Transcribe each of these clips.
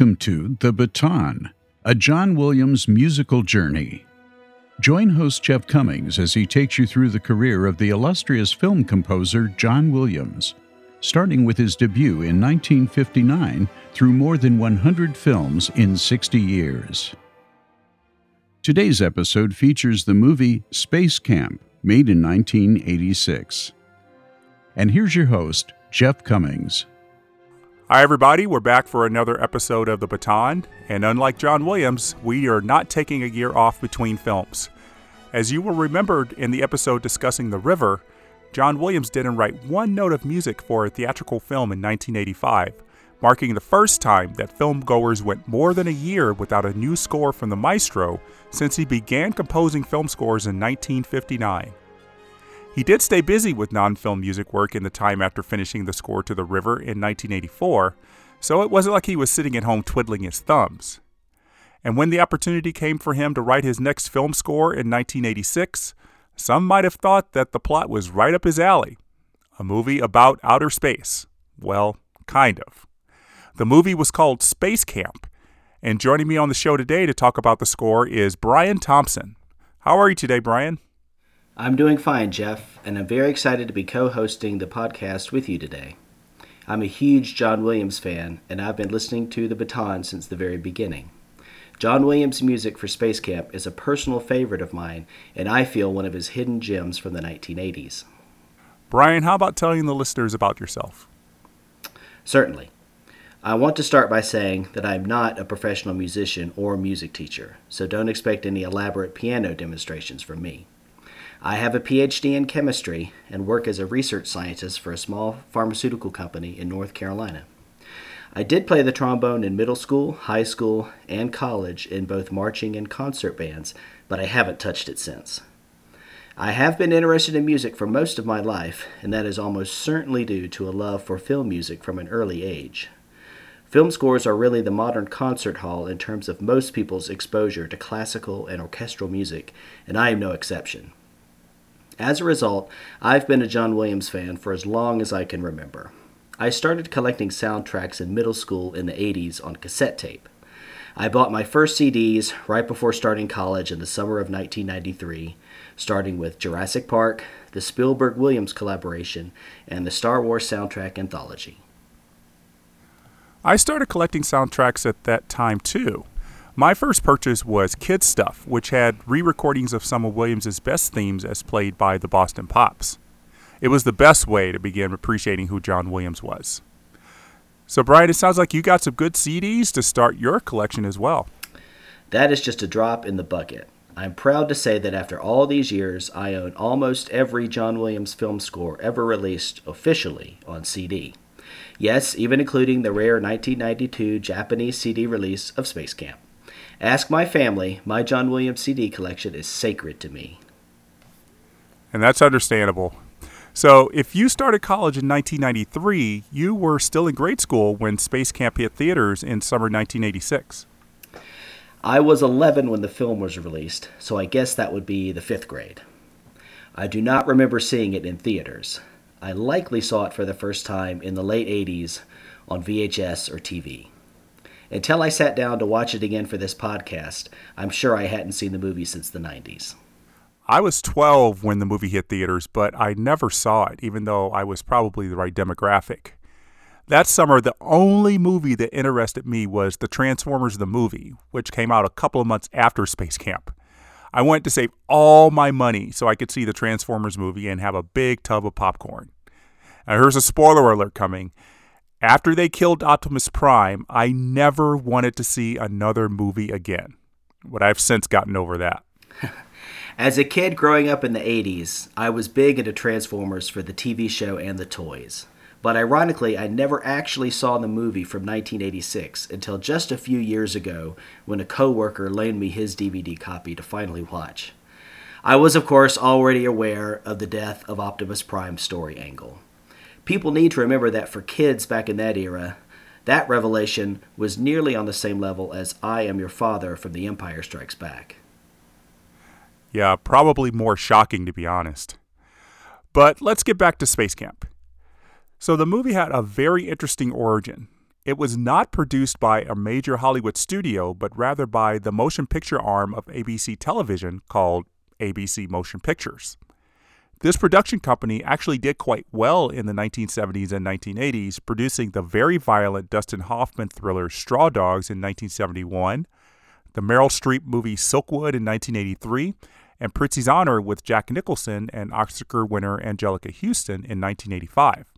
Welcome to The Baton, a John Williams musical journey. Join host Jeff Commings as he takes you through the career of the illustrious film composer John Williams, starting with his debut in 1959 through more than 100 films in 60 years. Today's episode features the movie Space Camp, made in 1986. And here's your host, Jeff Commings. Hi, everybody. We're back for another episode of The Baton. And unlike John Williams, we are not taking a year off between films. As you will remember in the episode discussing The River, John Williams didn't write one note of music for a theatrical film in 1985, marking the first time that filmgoers went more than a year without a new score from the maestro since he began composing film scores in 1959. He did stay busy with non film music work in the time after finishing the score to The River in 1984, so it wasn't like he was sitting at home twiddling his thumbs. And when the opportunity came for him to write his next film score in 1986, some might have thought that the plot was right up his alley a movie about outer space. Well, kind of. The movie was called Space Camp, and joining me on the show today to talk about the score is Brian Thompson. How are you today, Brian? I'm doing fine, Jeff, and I'm very excited to be co hosting the podcast with you today. I'm a huge John Williams fan, and I've been listening to The Baton since the very beginning. John Williams' music for Space Camp is a personal favorite of mine, and I feel one of his hidden gems from the 1980s. Brian, how about telling the listeners about yourself? Certainly. I want to start by saying that I'm not a professional musician or music teacher, so don't expect any elaborate piano demonstrations from me. I have a PhD in chemistry and work as a research scientist for a small pharmaceutical company in North Carolina. I did play the trombone in middle school, high school, and college in both marching and concert bands, but I haven't touched it since. I have been interested in music for most of my life, and that is almost certainly due to a love for film music from an early age. Film scores are really the modern concert hall in terms of most people's exposure to classical and orchestral music, and I am no exception. As a result, I've been a John Williams fan for as long as I can remember. I started collecting soundtracks in middle school in the 80s on cassette tape. I bought my first CDs right before starting college in the summer of 1993, starting with Jurassic Park, the Spielberg Williams collaboration, and the Star Wars soundtrack anthology. I started collecting soundtracks at that time too. My first purchase was Kid Stuff, which had re recordings of some of Williams' best themes as played by the Boston Pops. It was the best way to begin appreciating who John Williams was. So, Brian, it sounds like you got some good CDs to start your collection as well. That is just a drop in the bucket. I'm proud to say that after all these years, I own almost every John Williams film score ever released officially on CD. Yes, even including the rare 1992 Japanese CD release of Space Camp. Ask my family, my John Williams CD collection is sacred to me. And that's understandable. So, if you started college in 1993, you were still in grade school when Space Camp hit theaters in summer 1986. I was 11 when the film was released, so I guess that would be the fifth grade. I do not remember seeing it in theaters. I likely saw it for the first time in the late 80s on VHS or TV. Until I sat down to watch it again for this podcast, I'm sure I hadn't seen the movie since the 90s. I was 12 when the movie hit theaters, but I never saw it, even though I was probably the right demographic. That summer, the only movie that interested me was The Transformers the movie, which came out a couple of months after Space Camp. I wanted to save all my money so I could see the Transformers movie and have a big tub of popcorn. Now, here's a spoiler alert coming. After they killed Optimus Prime, I never wanted to see another movie again. But I've since gotten over that. As a kid growing up in the 80s, I was big into Transformers for the TV show and the toys. But ironically, I never actually saw the movie from 1986 until just a few years ago when a coworker loaned me his DVD copy to finally watch. I was, of course, already aware of the death of Optimus Prime's story angle people need to remember that for kids back in that era, that revelation was nearly on the same level as I am your father from The Empire Strikes Back. Yeah, probably more shocking to be honest. But let's get back to Space Camp. So the movie had a very interesting origin. it was not produced by a major Hollywood studio, but rather by the motion picture arm of ABC Television called ABC Motion Pictures. This production company actually did quite well in the 1970s and 1980s, producing the very violent Dustin Hoffman thriller Straw Dogs in 1971, the Meryl Streep movie Silkwood in 1983, and Prizzi's Honor with Jack Nicholson and Oscar winner Anjelica Huston in 1985.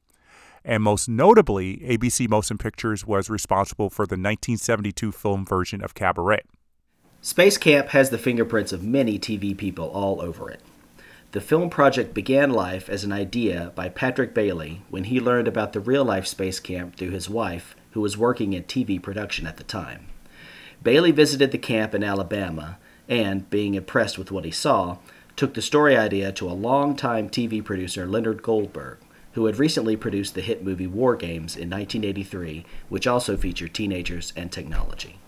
And most notably, ABC Motion Pictures was responsible for the 1972 film version of Cabaret. Space Camp has the fingerprints of many TV people all over it. The film project began life as an idea by Patrick Bailey when he learned about the real life space camp through his wife, who was working in TV production at the time. Bailey visited the camp in Alabama and, being impressed with what he saw, took the story idea to a longtime TV producer, Leonard Goldberg, who had recently produced the hit movie War Games in 1983, which also featured teenagers and technology.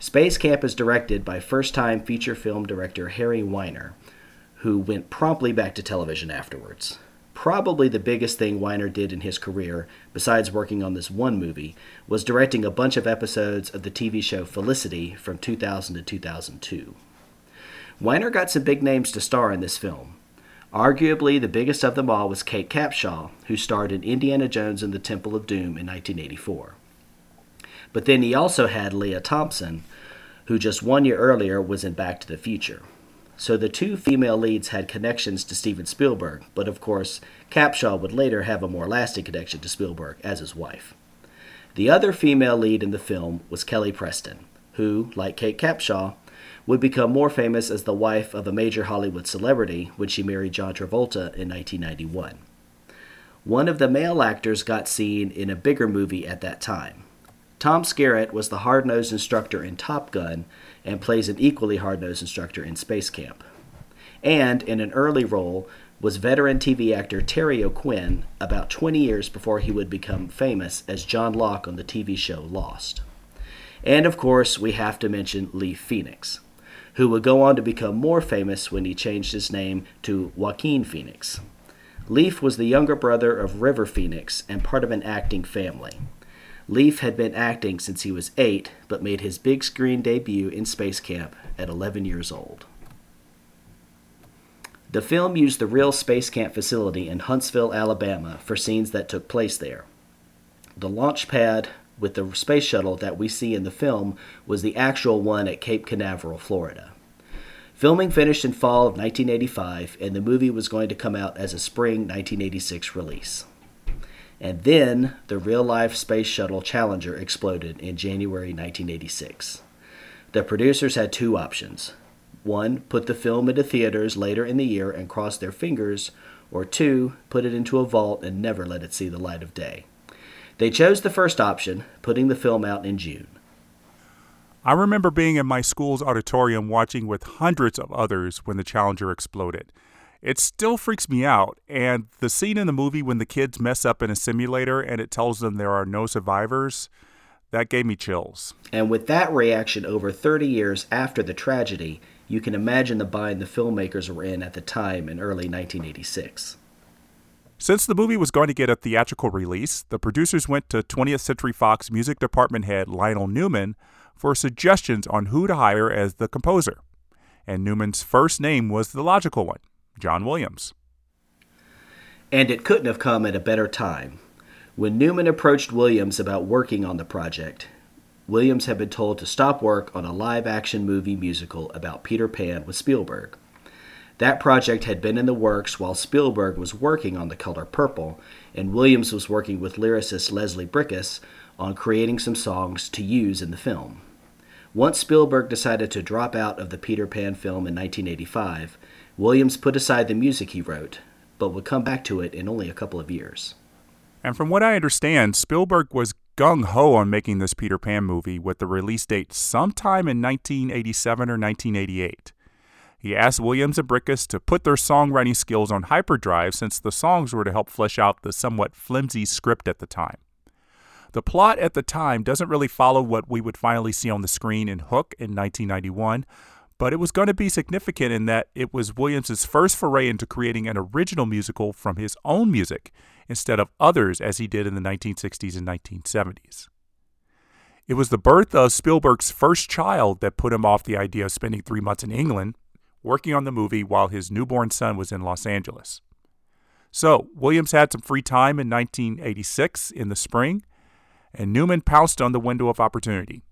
Space Camp is directed by first time feature film director Harry Winer, who went promptly back to television afterwards. Probably the biggest thing Winer did in his career, besides working on this one movie, was directing a bunch of episodes of the TV show Felicity from 2000 to 2002. Winer got some big names to star in this film. Arguably, the biggest of them all was Kate Capshaw, who starred in Indiana Jones and the Temple of Doom in 1984. But then he also had Lea Thompson, who just one year earlier was in Back to the Future. So the two female leads had connections to Steven Spielberg, but of course, Capshaw would later have a more lasting connection to Spielberg as his wife. The other female lead in the film was Kelly Preston, who, like Kate Capshaw, would become more famous as the wife of a major Hollywood celebrity when she married John Travolta in 1991. One of the male actors got seen in a bigger movie at that time. Tom Skerritt was the hard nosed instructor in Top Gun and plays an equally hard nosed instructor in Space Camp. And in an early role was veteran TV actor Terry O'Quinn about 20 years before he would become famous as John Locke on the TV show Lost. And of course, we have to mention Leaf Phoenix, who would go on to become more famous when he changed his name to Joaquin Phoenix. Leaf was the younger brother of River Phoenix and part of an acting family. Leaf had been acting since he was eight, but made his big screen debut in Space Camp at 11 years old. The film used the real Space Camp facility in Huntsville, Alabama for scenes that took place there. The launch pad with the space shuttle that we see in the film was the actual one at Cape Canaveral, Florida. Filming finished in fall of 1985, and the movie was going to come out as a spring 1986 release. And then the real life Space Shuttle Challenger exploded in January 1986. The producers had two options one, put the film into theaters later in the year and cross their fingers, or two, put it into a vault and never let it see the light of day. They chose the first option, putting the film out in June. I remember being in my school's auditorium watching with hundreds of others when the Challenger exploded. It still freaks me out. And the scene in the movie when the kids mess up in a simulator and it tells them there are no survivors, that gave me chills. And with that reaction over 30 years after the tragedy, you can imagine the bind the filmmakers were in at the time in early 1986. Since the movie was going to get a theatrical release, the producers went to 20th Century Fox music department head Lionel Newman for suggestions on who to hire as the composer. And Newman's first name was the logical one John Williams. And it couldn't have come at a better time. When Newman approached Williams about working on the project, Williams had been told to stop work on a live action movie musical about Peter Pan with Spielberg. That project had been in the works while Spielberg was working on The Color Purple, and Williams was working with lyricist Leslie Bricusse on creating some songs to use in the film. Once Spielberg decided to drop out of the Peter Pan film in 1985, Williams put aside the music he wrote, but would come back to it in only a couple of years. And from what I understand, Spielberg was gung ho on making this Peter Pan movie with the release date sometime in 1987 or 1988. He asked Williams and Bricusse to put their songwriting skills on hyperdrive since the songs were to help flesh out the somewhat flimsy script at the time. The plot at the time doesn't really follow what we would finally see on the screen in Hook in 1991, but it was going to be significant in that it was Williams's first foray into creating an original musical from his own music instead of others as he did in the 1960s and 1970s. It was the birth of Spielberg's first child that put him off the idea of spending three months in England working on the movie while his newborn son was in Los Angeles. So, Williams had some free time in 1986 in the spring, and Newman pounced on the window of opportunity.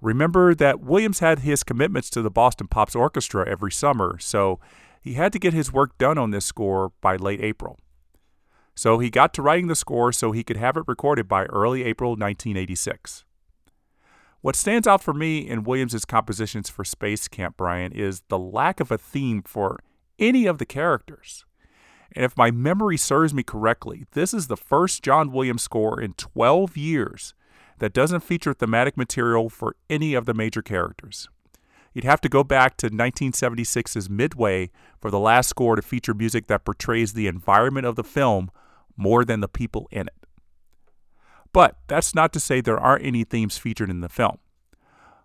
Remember that Williams had his commitments to the Boston Pops Orchestra every summer, so he had to get his work done on this score by late April. So he got to writing the score so he could have it recorded by early April 1986. What stands out for me in Williams's compositions for Space Camp, Brian, is the lack of a theme for any of the characters. And if my memory serves me correctly, this is the first John Williams score in 12 years that doesn't feature thematic material for any of the major characters. You'd have to go back to 1976's Midway for the last score to feature music that portrays the environment of the film more than the people in it. But that's not to say there aren't any themes featured in the film.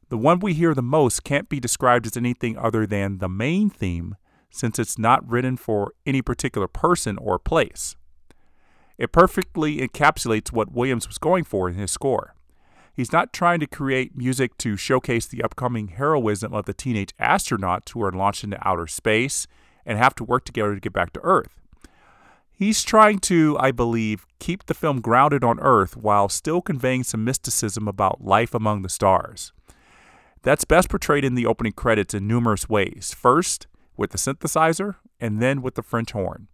The one we hear the most can't be described as anything other than the main theme, since it's not written for any particular person or place. It perfectly encapsulates what Williams was going for in his score. He's not trying to create music to showcase the upcoming heroism of the teenage astronauts who are launched into outer space and have to work together to get back to Earth. He's trying to, I believe, keep the film grounded on Earth while still conveying some mysticism about life among the stars. That's best portrayed in the opening credits in numerous ways. First, with the synthesizer, and then with the French horn.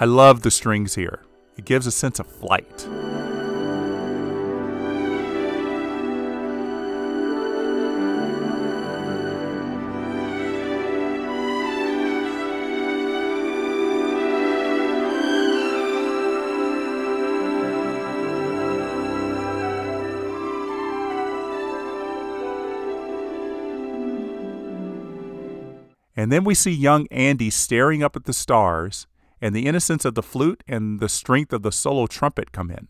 I love the strings here. It gives a sense of flight. And then we see young Andy staring up at the stars and the innocence of the flute and the strength of the solo trumpet come in.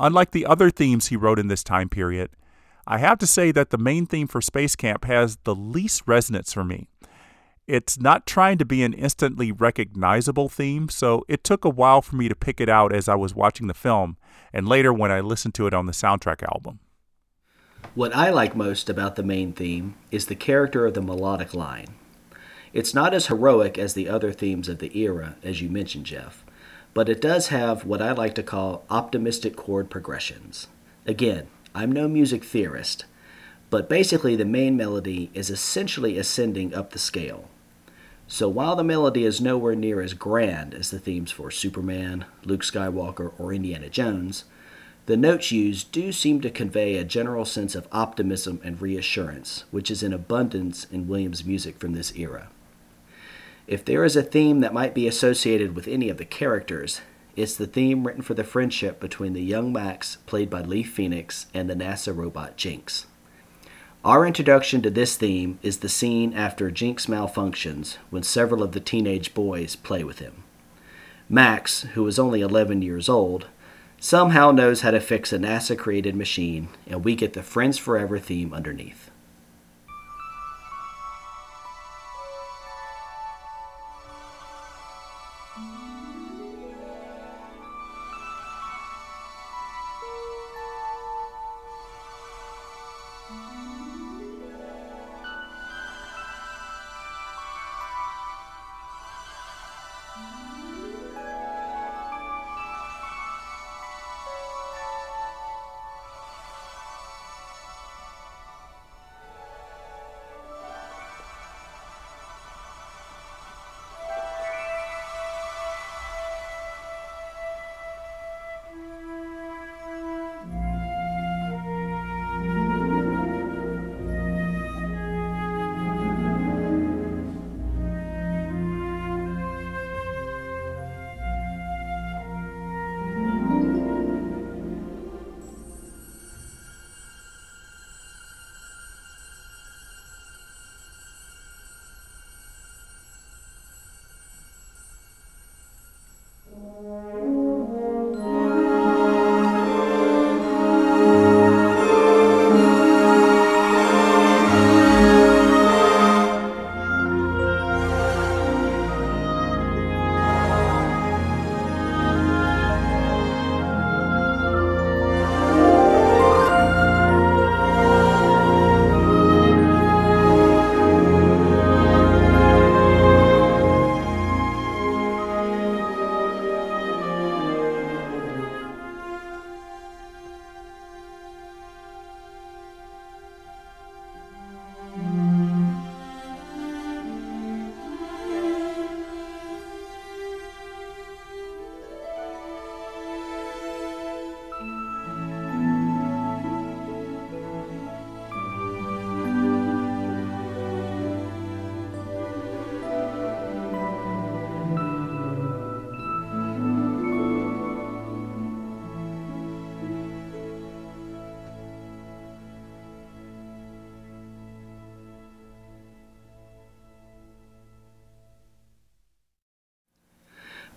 Unlike the other themes he wrote in this time period, I have to say that the main theme for Space Camp has the least resonance for me. It's not trying to be an instantly recognizable theme, so it took a while for me to pick it out as I was watching the film, and later when I listened to it on the soundtrack album. What I like most about the main theme is the character of the melodic line. It's not as heroic as the other themes of the era, as you mentioned, Jeff, but it does have what I like to call optimistic chord progressions. Again, I'm no music theorist, but basically the main melody is essentially ascending up the scale. So while the melody is nowhere near as grand as the themes for Superman, Luke Skywalker, or Indiana Jones, the notes used do seem to convey a general sense of optimism and reassurance, which is in abundance in Williams' music from this era. If there is a theme that might be associated with any of the characters, it's the theme written for the friendship between the young Max, played by Lee Phoenix, and the NASA robot Jinx. Our introduction to this theme is the scene after Jinx malfunctions when several of the teenage boys play with him. Max, who is only 11 years old, somehow knows how to fix a NASA created machine, and we get the Friends Forever theme underneath.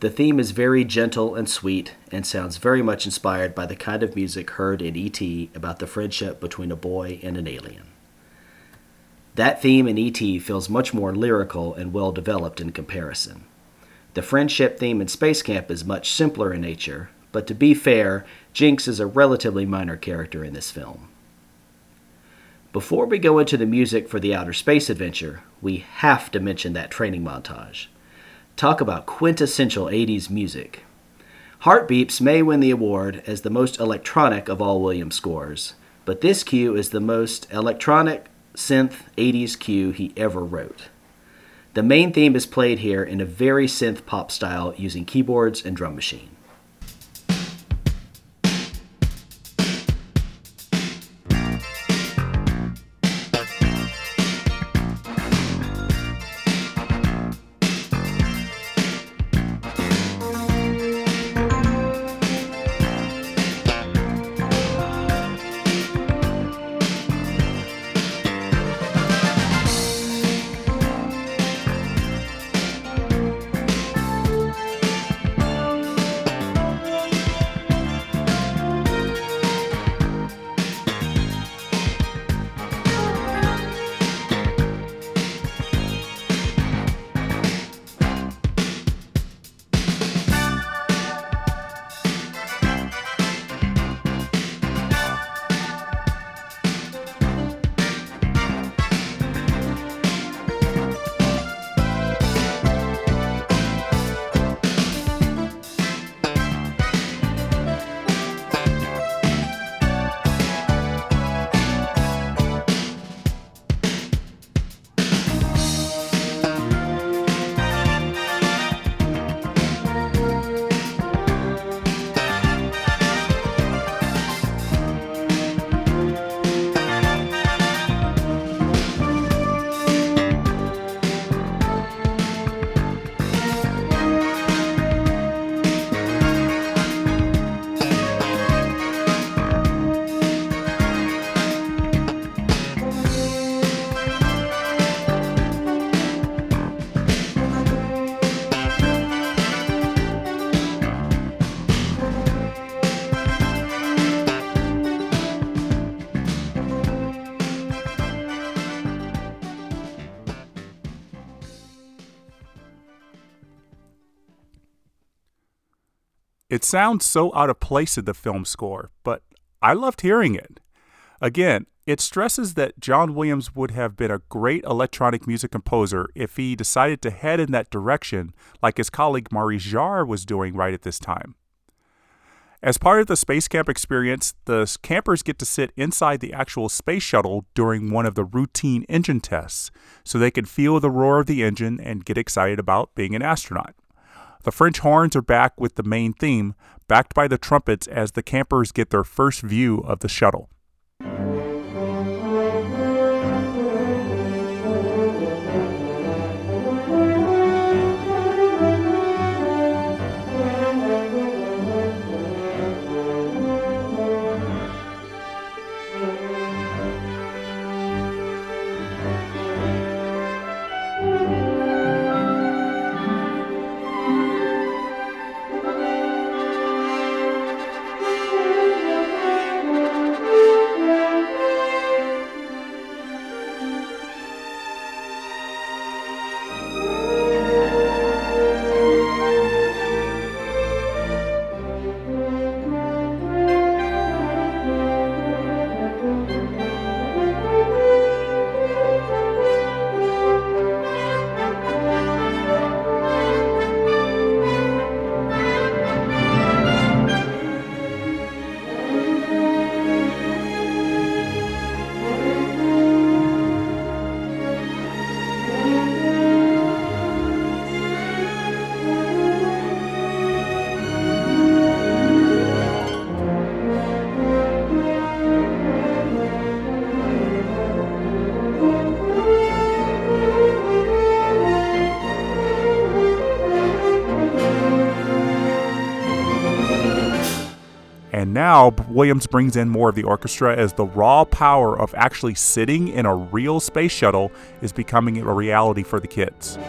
The theme is very gentle and sweet and sounds very much inspired by the kind of music heard in E.T. about the friendship between a boy and an alien. That theme in E.T. feels much more lyrical and well developed in comparison. The friendship theme in Space Camp is much simpler in nature, but to be fair, Jinx is a relatively minor character in this film. Before we go into the music for the outer space adventure, we have to mention that training montage. Talk about quintessential 80s music. Heartbeeps may win the award as the most electronic of all Williams scores, but this cue is the most electronic synth 80s cue he ever wrote. The main theme is played here in a very synth pop style using keyboards and drum machine. It sounds so out of place in the film score, but I loved hearing it. Again, it stresses that John Williams would have been a great electronic music composer if he decided to head in that direction like his colleague Maurice Jarre was doing right at this time. As part of the space camp experience, the campers get to sit inside the actual space shuttle during one of the routine engine tests so they can feel the roar of the engine and get excited about being an astronaut. The French horns are back with the main theme, backed by the trumpets as the campers get their first view of the shuttle. Now Williams brings in more of the orchestra as the raw power of actually sitting in a real space shuttle is becoming a reality for the kids.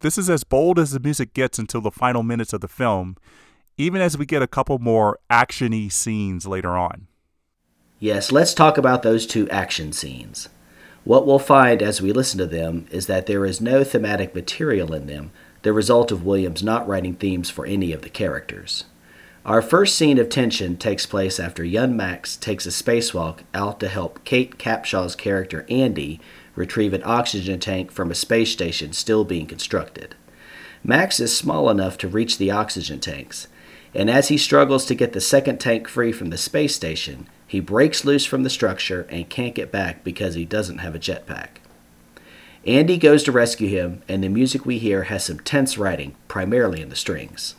This is as bold as the music gets until the final minutes of the film, even as we get a couple more actiony scenes later on. Yes, let's talk about those two action scenes. What we'll find as we listen to them is that there is no thematic material in them, the result of Williams not writing themes for any of the characters. Our first scene of tension takes place after young Max takes a spacewalk out to help Kate Capshaw's character Andy retrieve an oxygen tank from a space station still being constructed. Max is small enough to reach the oxygen tanks, and as he struggles to get the second tank free from the space station, he breaks loose from the structure and can't get back because he doesn't have a jetpack. Andy goes to rescue him, and the music we hear has some tense writing, primarily in the strings.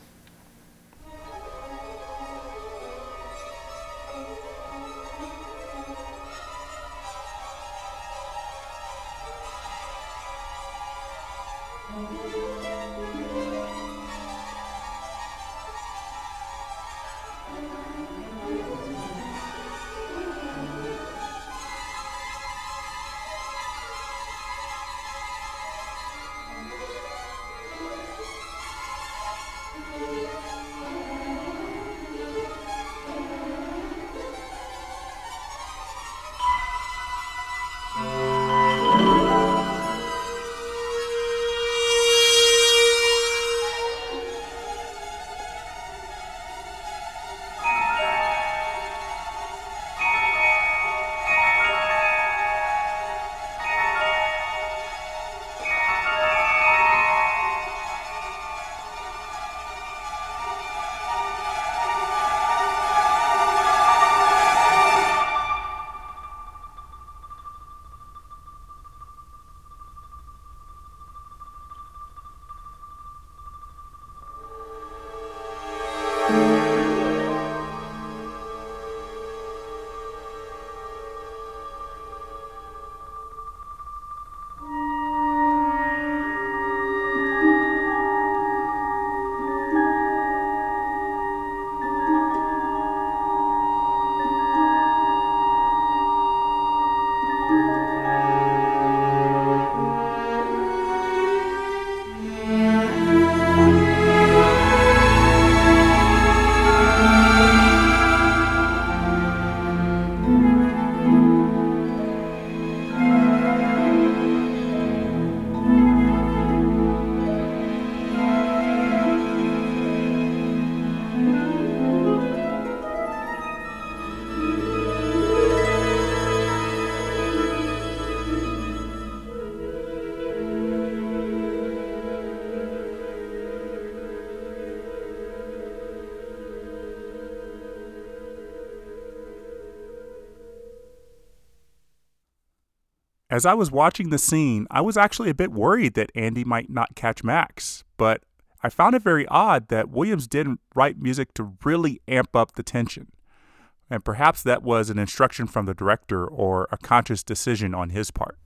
As I was watching the scene, I was actually a bit worried that Andy might not catch Max, but I found it very odd that Williams didn't write music to really amp up the tension. And perhaps that was an instruction from the director or a conscious decision on his part.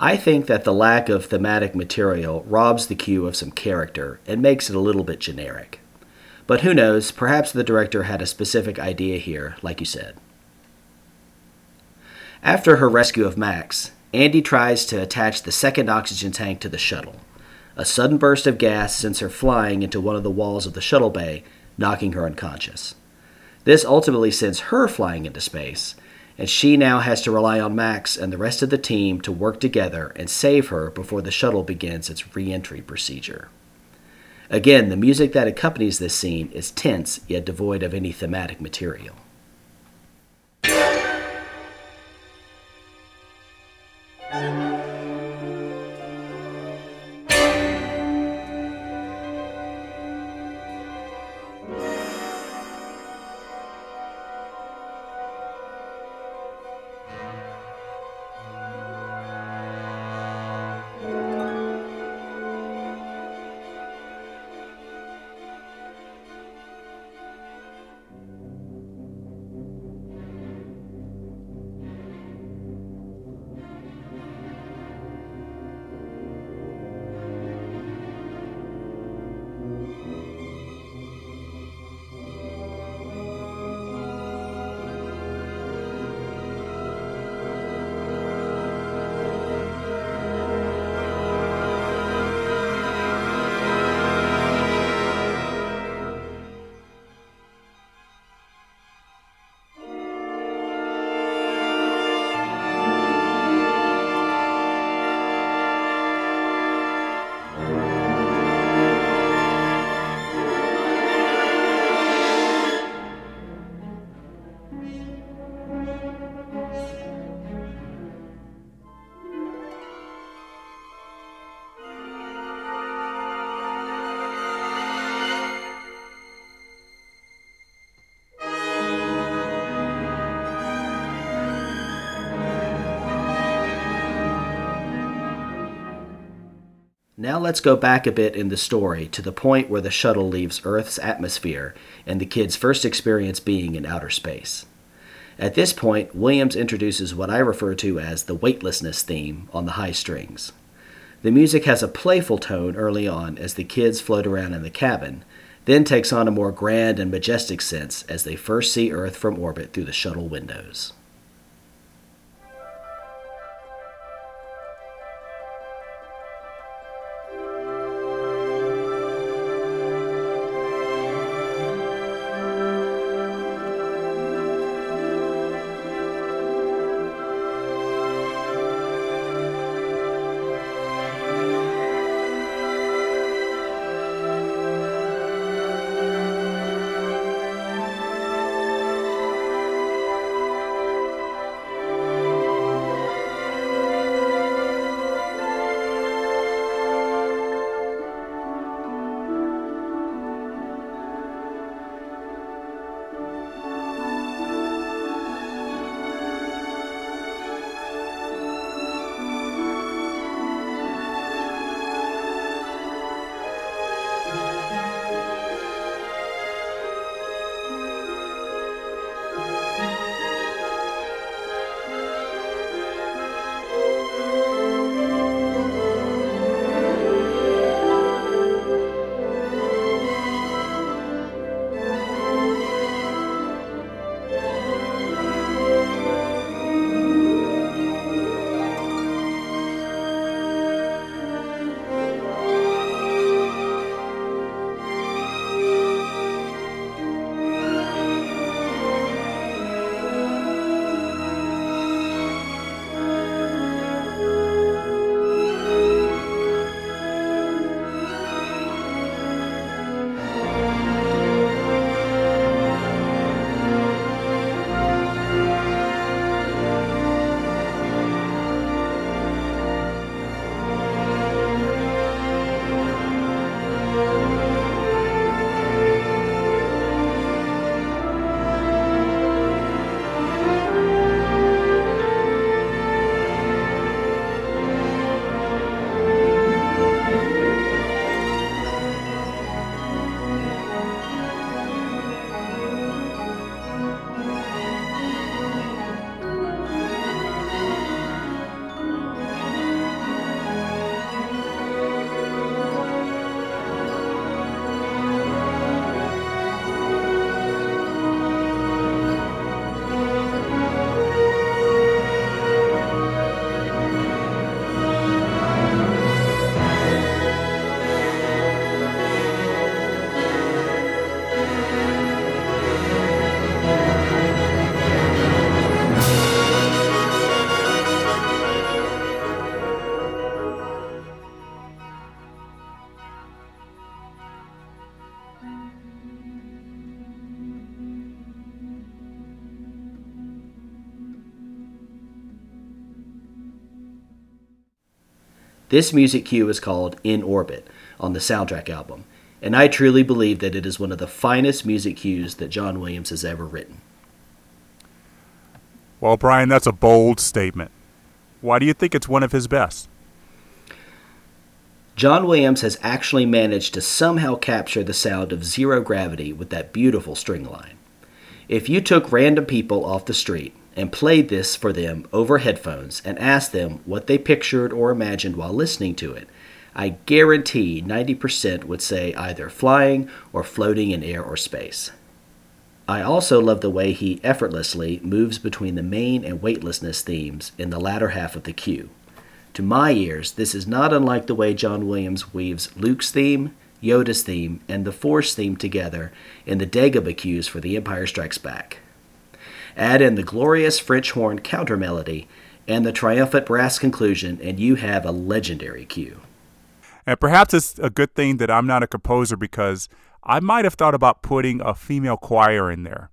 I think that the lack of thematic material robs the cue of some character and makes it a little bit generic. But who knows, perhaps the director had a specific idea here, like you said. After her rescue of Max, Andy tries to attach the second oxygen tank to the shuttle. A sudden burst of gas sends her flying into one of the walls of the shuttle bay, knocking her unconscious. This ultimately sends her flying into space, and she now has to rely on Max and the rest of the team to work together and save her before the shuttle begins its re entry procedure. Again, the music that accompanies this scene is tense yet devoid of any thematic material. Now let's go back a bit in the story to the point where the shuttle leaves Earth's atmosphere and the kids first experience being in outer space. At this point, Williams introduces what I refer to as the weightlessness theme on the high strings. The music has a playful tone early on as the kids float around in the cabin, then takes on a more grand and majestic sense as they first see Earth from orbit through the shuttle windows. This music cue is called In Orbit on the soundtrack album, and I truly believe that it is one of the finest music cues that John Williams has ever written. Well, Brian, that's a bold statement. Why do you think it's one of his best? John Williams has actually managed to somehow capture the sound of zero gravity with that beautiful string line. If you took random people off the street and played this for them over headphones and asked them what they pictured or imagined while listening to it, I guarantee 90% would say either flying or floating in air or space. I also love the way he effortlessly moves between the main and weightlessness themes in the latter half of the cue. To my ears, this is not unlike the way John Williams weaves Luke's theme, Yoda's theme, and the Force theme together in the Dagobah cues for The Empire Strikes Back. Add in the glorious French horn counter melody and the triumphant brass conclusion, and you have a legendary cue. And perhaps it's a good thing that I'm not a composer because I might have thought about putting a female choir in there.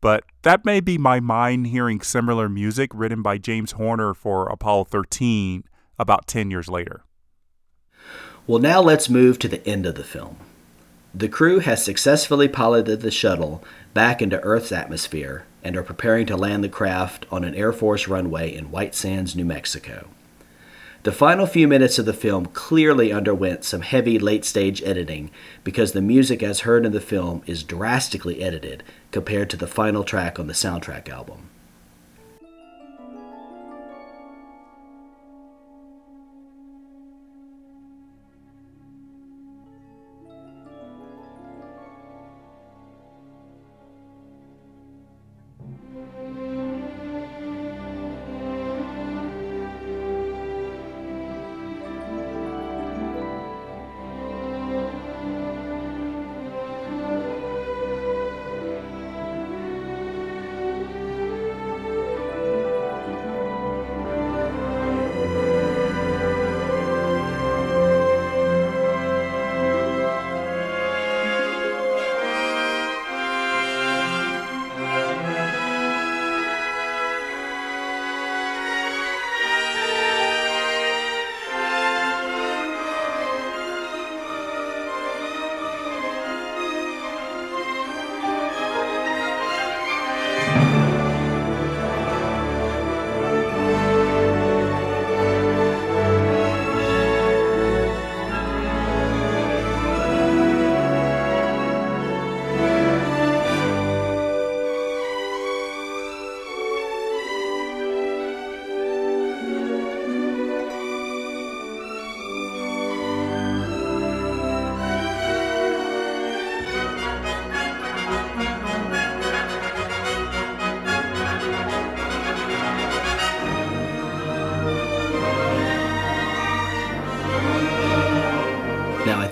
But that may be my mind hearing similar music written by James Horner for Apollo 13 about 10 years later. Well, now let's move to the end of the film. The crew has successfully piloted the shuttle back into Earth's atmosphere and are preparing to land the craft on an Air Force runway in White Sands, New Mexico. The final few minutes of the film clearly underwent some heavy late stage editing because the music as heard in the film is drastically edited compared to the final track on the soundtrack album.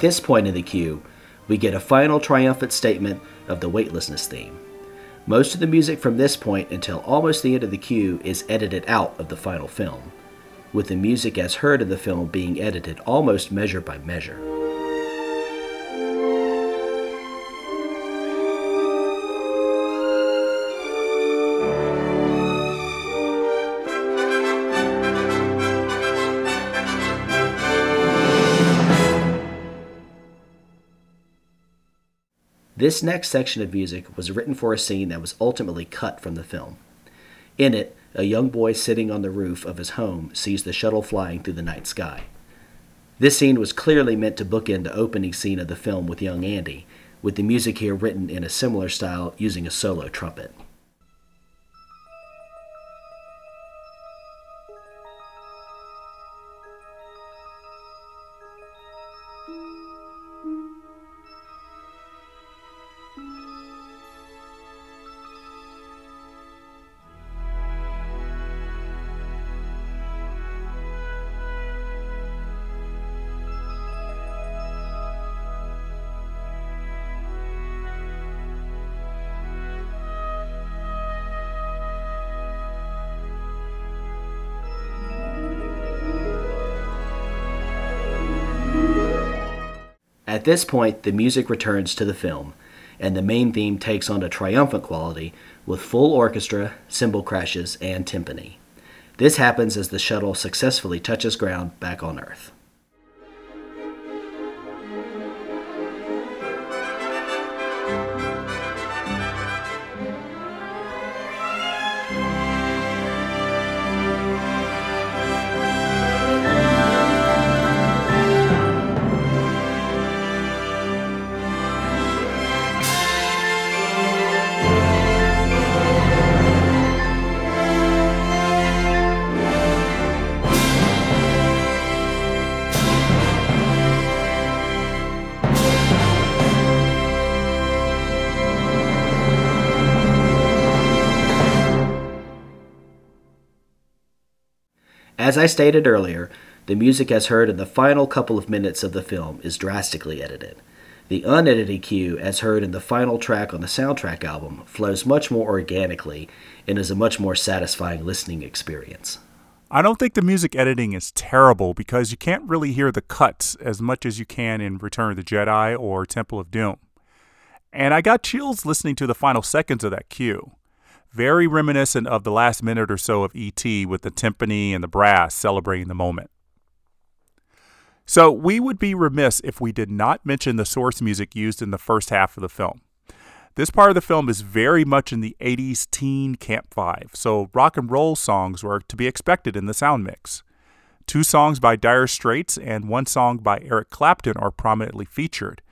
At this point in the cue, we get a final triumphant statement of the weightlessness theme. Most of the music from this point until almost the end of the cue is edited out of the final film, with the music as heard in the film being edited almost measure by measure. This next section of music was written for a scene that was ultimately cut from the film. In it, a young boy sitting on the roof of his home sees the shuttle flying through the night sky. This scene was clearly meant to bookend the opening scene of the film with young Andy, with the music here written in a similar style using a solo trumpet. At this point, the music returns to the film, and the main theme takes on a triumphant quality with full orchestra, cymbal crashes, and timpani. This happens as the shuttle successfully touches ground back on Earth. I stated earlier, the music as heard in the final couple of minutes of the film is drastically edited. The unedited cue, as heard in the final track on the soundtrack album, flows much more organically and is a much more satisfying listening experience. I don't think the music editing is terrible because you can't really hear the cuts as much as you can in Return of the Jedi or Temple of Doom. And I got chills listening to the final seconds of that cue very reminiscent of the last minute or so of E.T. with the timpani and the brass celebrating the moment. So, we would be remiss if we did not mention the source music used in the first half of the film. This part of the film is very much in the 80s teen camp vibe, so rock and roll songs were to be expected in the sound mix. Two songs by Dire Straits and one song by Eric Clapton are prominently featured,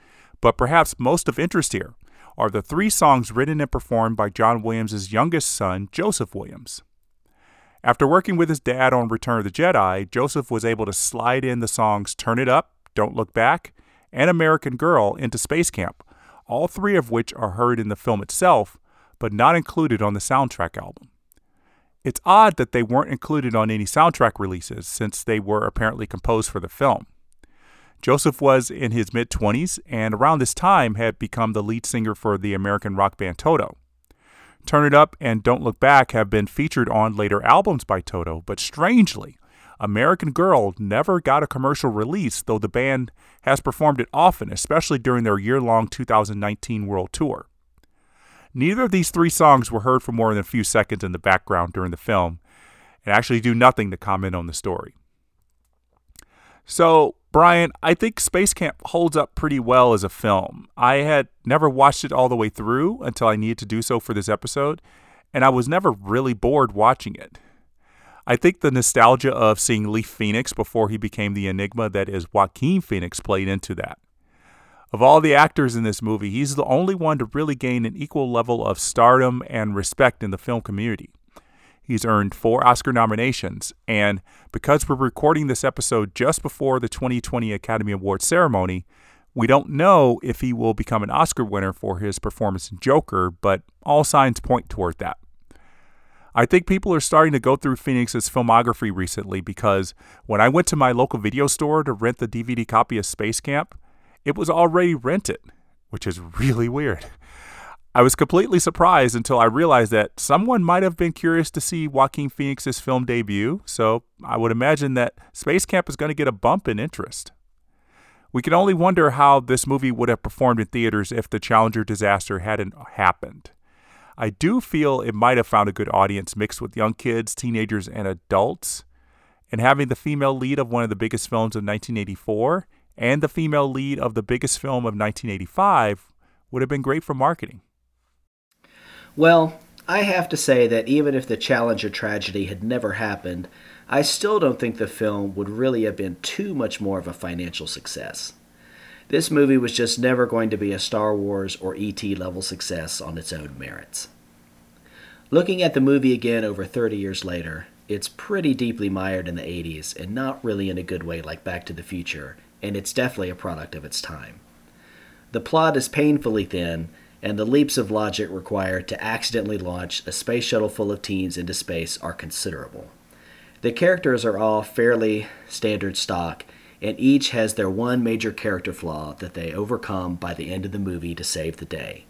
but perhaps most of interest here are the three songs written and performed by John Williams' youngest son, Joseph Williams. After working with his dad on Return of the Jedi, Joseph was able to slide in the songs Turn It Up, Don't Look Back, and American Girl into Space Camp, all three of which are heard in the film itself, but not included on the soundtrack album. It's odd that they weren't included on any soundtrack releases since they were apparently composed for the film. Joseph was in his mid 20s and around this time had become the lead singer for the American rock band Toto. Turn It Up and Don't Look Back have been featured on later albums by Toto, but strangely, American Girl never got a commercial release, though the band has performed it often, especially during their year long 2019 world tour. Neither of these three songs were heard for more than a few seconds in the background during the film and actually do nothing to comment on the story. So, Brian, I think Space Camp holds up pretty well as a film. I had never watched it all the way through until I needed to do so for this episode, and I was never really bored watching it. I think the nostalgia of seeing Leaf Phoenix before he became the enigma that is Joaquin Phoenix played into that. Of all the actors in this movie, he's the only one to really gain an equal level of stardom and respect in the film community. He's earned four Oscar nominations. And because we're recording this episode just before the 2020 Academy Awards ceremony, we don't know if he will become an Oscar winner for his performance in Joker, but all signs point toward that. I think people are starting to go through Phoenix's filmography recently because when I went to my local video store to rent the DVD copy of Space Camp, it was already rented, which is really weird. I was completely surprised until I realized that someone might have been curious to see Joaquin Phoenix's film debut, so I would imagine that Space Camp is going to get a bump in interest. We can only wonder how this movie would have performed in theaters if the Challenger disaster hadn't happened. I do feel it might have found a good audience mixed with young kids, teenagers, and adults. And having the female lead of one of the biggest films of 1984 and the female lead of the biggest film of 1985 would have been great for marketing. Well, I have to say that even if the Challenger tragedy had never happened, I still don't think the film would really have been too much more of a financial success. This movie was just never going to be a Star Wars or E.T. level success on its own merits. Looking at the movie again over 30 years later, it's pretty deeply mired in the 80s and not really in a good way like Back to the Future, and it's definitely a product of its time. The plot is painfully thin, and the leaps of logic required to accidentally launch a space shuttle full of teens into space are considerable. The characters are all fairly standard stock, and each has their one major character flaw that they overcome by the end of the movie to save the day.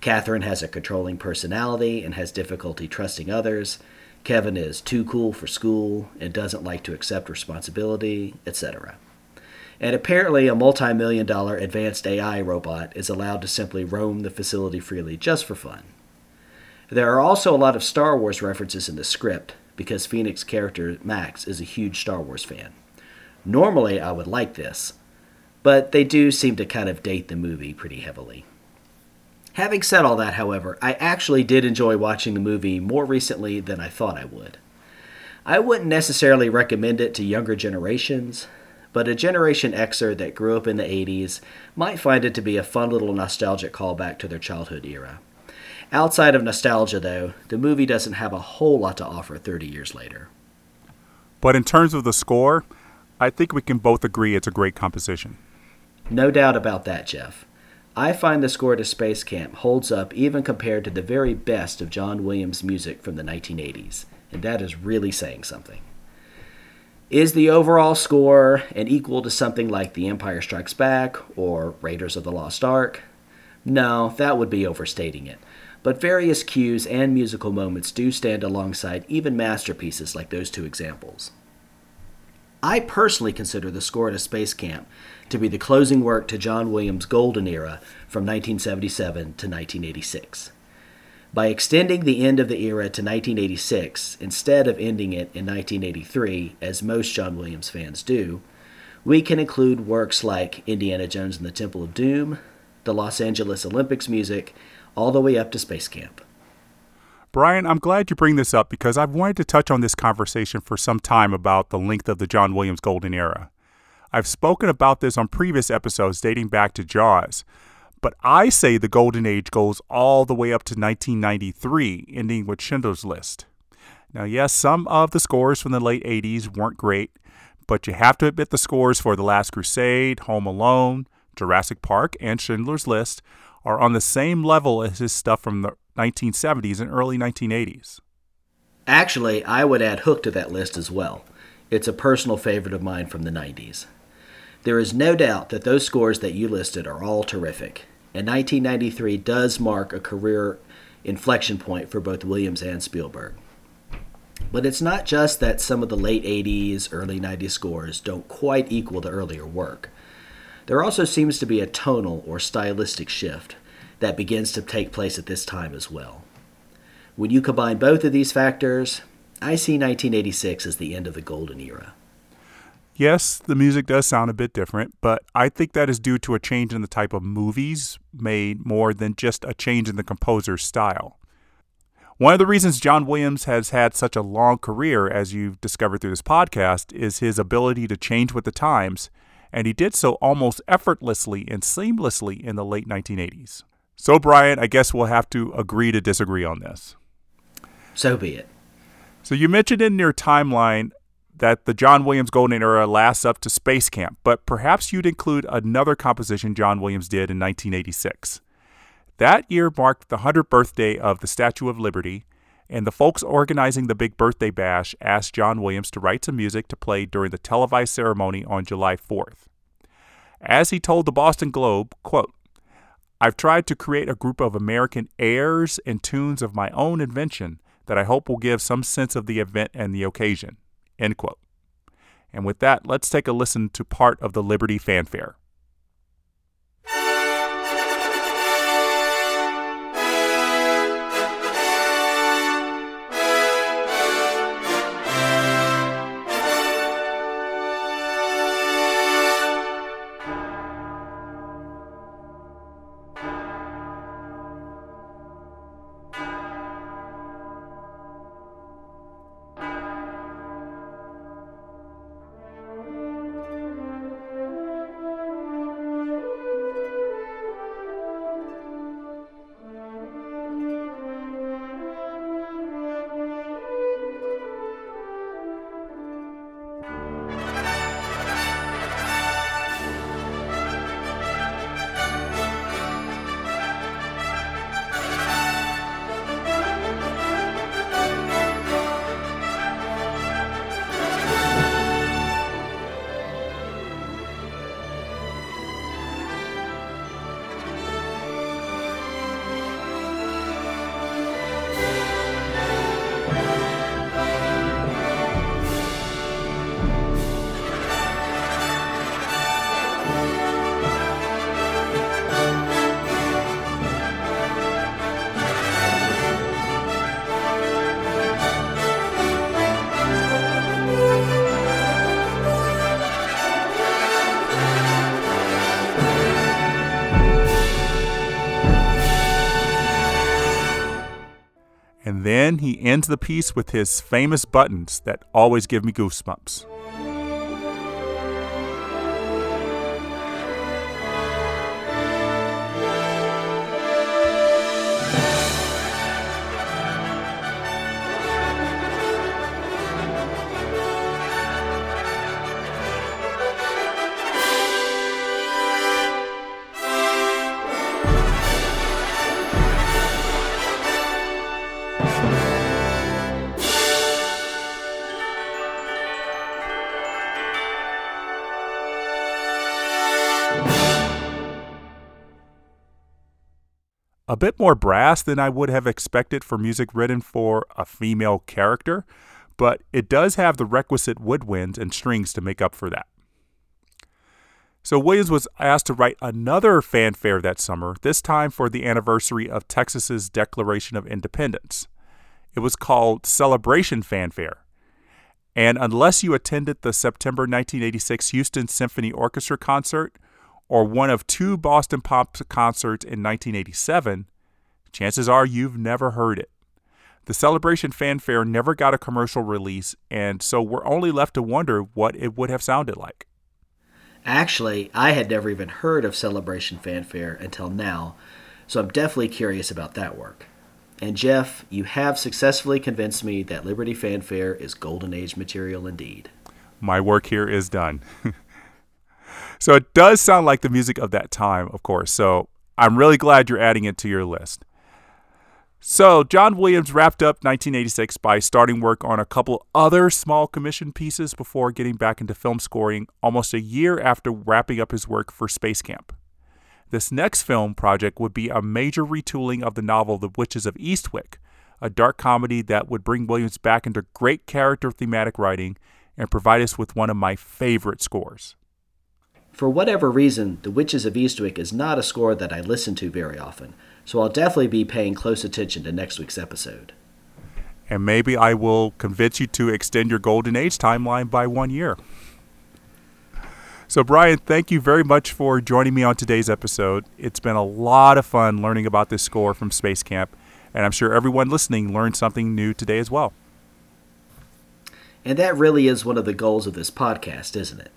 Catherine has a controlling personality and has difficulty trusting others. Kevin is too cool for school and doesn't like to accept responsibility, etc and apparently a multi million dollar advanced AI robot is allowed to simply roam the facility freely just for fun. There are also a lot of Star Wars references in the script, because Phoenix character Max is a huge Star Wars fan. Normally, I would like this, but they do seem to kind of date the movie pretty heavily. Having said all that, however, I actually did enjoy watching the movie more recently than I thought I would. I wouldn't necessarily recommend it to younger generations, but a Generation Xer that grew up in the 80s might find it to be a fun little nostalgic callback to their childhood era. Outside of nostalgia, though, the movie doesn't have a whole lot to offer 30 years later. But in terms of the score, I think we can both agree it's a great composition. No doubt about that, Jeff. I find the score to Space Camp holds up even compared to the very best of John Williams' music from the 1980s, and that is really saying something. Is the overall score an equal to something like The Empire Strikes Back or Raiders of the Lost Ark? No, that would be overstating it but various cues and musical moments do stand alongside even masterpieces like those two examples. I personally consider the score to Space Camp to be the closing work to John Williams' golden era from 1977 to 1986. By extending the end of the era to 1986 instead of ending it in 1983, as most John Williams fans do, we can include works like Indiana Jones and the Temple of Doom, the Los Angeles Olympics music, all the way up to Space Camp. Brian, I'm glad you bring this up because I've wanted to touch on this conversation for some time about the length of the John Williams Golden Era. I've spoken about this on previous episodes dating back to Jaws, but I say the Golden Age goes all the way up to 1993, ending with Schindler's List. Now, yes, some of the scores from the late 80s weren't great, but you have to admit the scores for The Last Crusade, Home Alone, Jurassic Park, and Schindler's List are on the same level as his stuff from the 1970s and early 1980s. Actually, I would add Hook to that list as well. It's a personal favorite of mine from the 90s. There is no doubt that those scores that you listed are all terrific, and 1993 does mark a career inflection point for both Williams and Spielberg. But it's not just that some of the late 80s, early 90s scores don't quite equal the earlier work. There also seems to be a tonal or stylistic shift that begins to take place at this time as well. When you combine both of these factors, I see 1986 as the end of the golden era. Yes, the music does sound a bit different, but I think that is due to a change in the type of movies made more than just a change in the composer's style. One of the reasons John Williams has had such a long career, as you've discovered through this podcast, is his ability to change with the times and he did so almost effortlessly and seamlessly in the late 1980s. So, Brian, I guess we'll have to agree to disagree on this. So be it. So, you mentioned in your timeline that the John Williams Golden Era lasts up to Space Camp, but perhaps you'd include another composition John Williams did in 1986. That year marked the 100th birthday of the Statue of Liberty and the folks organizing the big birthday bash asked John Williams to write some music to play during the televised ceremony on July 4th. As he told the Boston Globe, quote, I've tried to create a group of American airs and tunes of my own invention that I hope will give some sense of the event and the occasion. End quote. And with that, let's take a listen to part of the Liberty fanfare. Ends the piece with his famous buttons that always give me goosebumps. A bit more brass than I would have expected for music written for a female character, but it does have the requisite woodwinds and strings to make up for that. So Williams was asked to write another fanfare that summer, this time for the anniversary of Texas's Declaration of Independence. It was called Celebration Fanfare. And unless you attended the September 1986 Houston Symphony Orchestra concert, or one of two Boston Pop concerts in 1987, chances are you've never heard it. The Celebration fanfare never got a commercial release, and so we're only left to wonder what it would have sounded like. Actually, I had never even heard of Celebration fanfare until now, so I'm definitely curious about that work. And Jeff, you have successfully convinced me that Liberty fanfare is golden age material indeed. My work here is done. So it does sound like the music of that time, of course. So I'm really glad you're adding it to your list. So John Williams wrapped up 1986 by starting work on a couple other small commission pieces before getting back into film scoring almost a year after wrapping up his work for Space Camp. This next film project would be a major retooling of the novel The Witches of Eastwick, a dark comedy that would bring Williams back into great character thematic writing and provide us with one of my favorite scores. For whatever reason, The Witches of Eastwick is not a score that I listen to very often, so I'll definitely be paying close attention to next week's episode. And maybe I will convince you to extend your Golden Age timeline by one year. So, Brian, thank you very much for joining me on today's episode. It's been a lot of fun learning about this score from Space Camp, and I'm sure everyone listening learned something new today as well. And that really is one of the goals of this podcast, isn't it?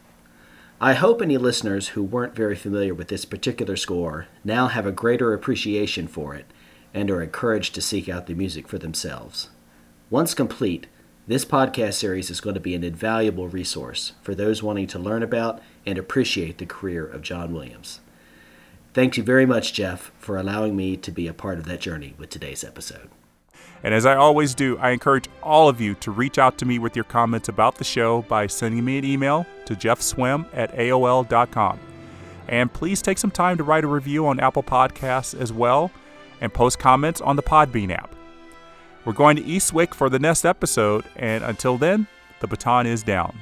I hope any listeners who weren't very familiar with this particular score now have a greater appreciation for it and are encouraged to seek out the music for themselves. Once complete, this podcast series is going to be an invaluable resource for those wanting to learn about and appreciate the career of John Williams. Thank you very much, Jeff, for allowing me to be a part of that journey with today's episode. And as I always do, I encourage all of you to reach out to me with your comments about the show by sending me an email to jeffswim at AOL.com. And please take some time to write a review on Apple Podcasts as well and post comments on the Podbean app. We're going to Eastwick for the next episode, and until then, the baton is down.